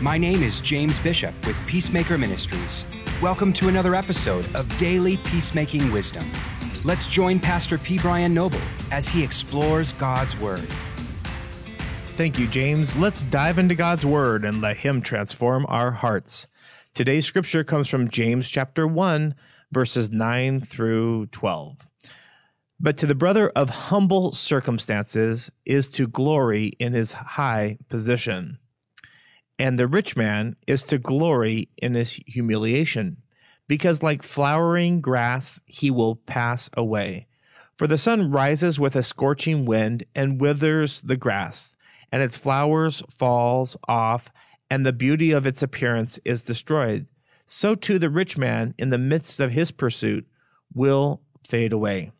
My name is James Bishop with Peacemaker Ministries. Welcome to another episode of Daily Peacemaking Wisdom. Let's join Pastor P. Brian Noble as he explores God's Word. Thank you, James. Let's dive into God's Word and let Him transform our hearts. Today's scripture comes from James chapter 1, verses 9 through 12. But to the brother of humble circumstances is to glory in his high position. And the rich man is to glory in his humiliation, because like flowering grass he will pass away. For the sun rises with a scorching wind and withers the grass, and its flowers falls off, and the beauty of its appearance is destroyed. So too the rich man in the midst of his pursuit will fade away.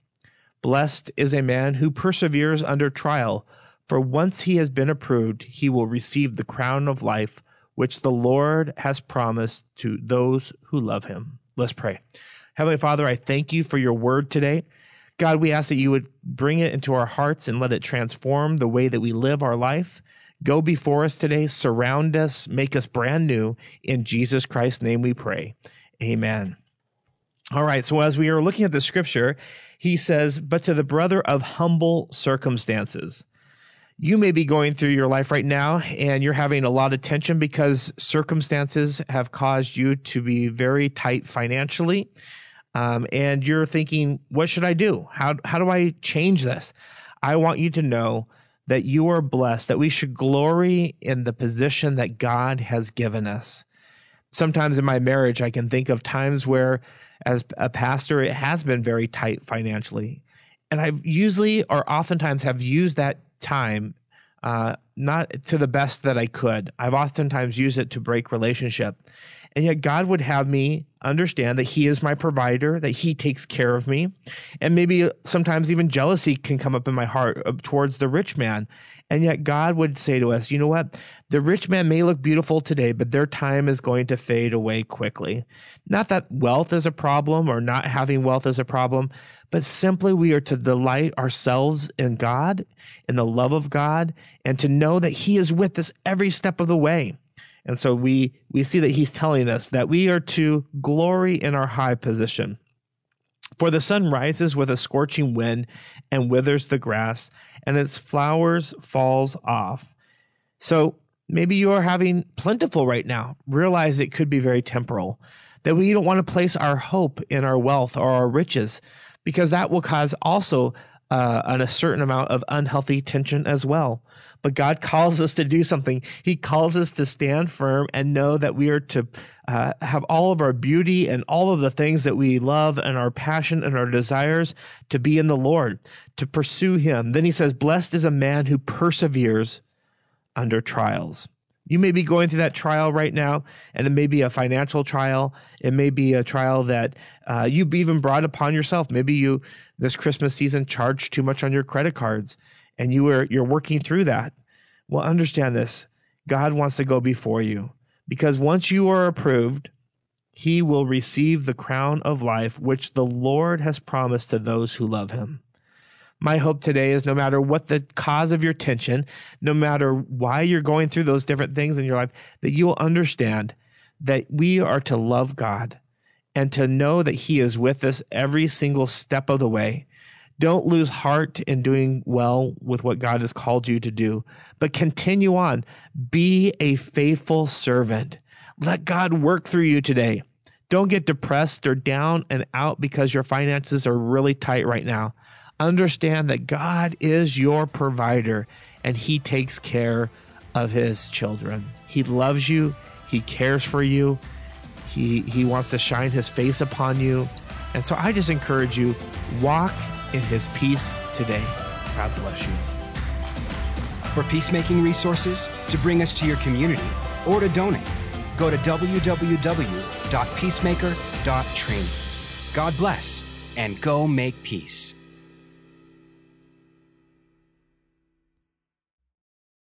Blessed is a man who perseveres under trial, for once he has been approved, he will receive the crown of life which the Lord has promised to those who love him. Let's pray. Heavenly Father, I thank you for your word today. God, we ask that you would bring it into our hearts and let it transform the way that we live our life. Go before us today, surround us, make us brand new. In Jesus Christ's name we pray. Amen. All right, so as we are looking at the scripture, he says, But to the brother of humble circumstances. You may be going through your life right now and you're having a lot of tension because circumstances have caused you to be very tight financially. Um, and you're thinking, What should I do? How, how do I change this? I want you to know that you are blessed, that we should glory in the position that God has given us. Sometimes in my marriage, I can think of times where as a pastor, it has been very tight financially. And I've usually or oftentimes have used that time uh, not to the best that I could. I've oftentimes used it to break relationship. And yet God would have me understand that He is my provider, that He takes care of me. And maybe sometimes even jealousy can come up in my heart uh, towards the rich man. And yet God would say to us, you know what? The rich man may look beautiful today, but their time is going to fade away quickly. Not that wealth is a problem or not having wealth is a problem, but simply we are to delight ourselves in God, in the love of God, and to know that He is with us every step of the way. And so we we see that he's telling us that we are to glory in our high position. For the sun rises with a scorching wind and withers the grass, and its flowers falls off. So maybe you are having plentiful right now. Realize it could be very temporal. That we don't want to place our hope in our wealth or our riches, because that will cause also uh, a certain amount of unhealthy tension as well. But God calls us to do something. He calls us to stand firm and know that we are to uh, have all of our beauty and all of the things that we love and our passion and our desires to be in the Lord, to pursue Him. Then He says, Blessed is a man who perseveres under trials. You may be going through that trial right now, and it may be a financial trial. It may be a trial that uh, you've even brought upon yourself. Maybe you, this Christmas season, charged too much on your credit cards and you are you're working through that well understand this god wants to go before you because once you are approved he will receive the crown of life which the lord has promised to those who love him my hope today is no matter what the cause of your tension no matter why you're going through those different things in your life that you will understand that we are to love god and to know that he is with us every single step of the way don't lose heart in doing well with what God has called you to do, but continue on. Be a faithful servant. Let God work through you today. Don't get depressed or down and out because your finances are really tight right now. Understand that God is your provider and He takes care of His children. He loves you, He cares for you, He, he wants to shine His face upon you. And so I just encourage you walk in his peace today. God bless you. For peacemaking resources, to bring us to your community, or to donate, go to www.peacemaker.training. God bless and go make peace.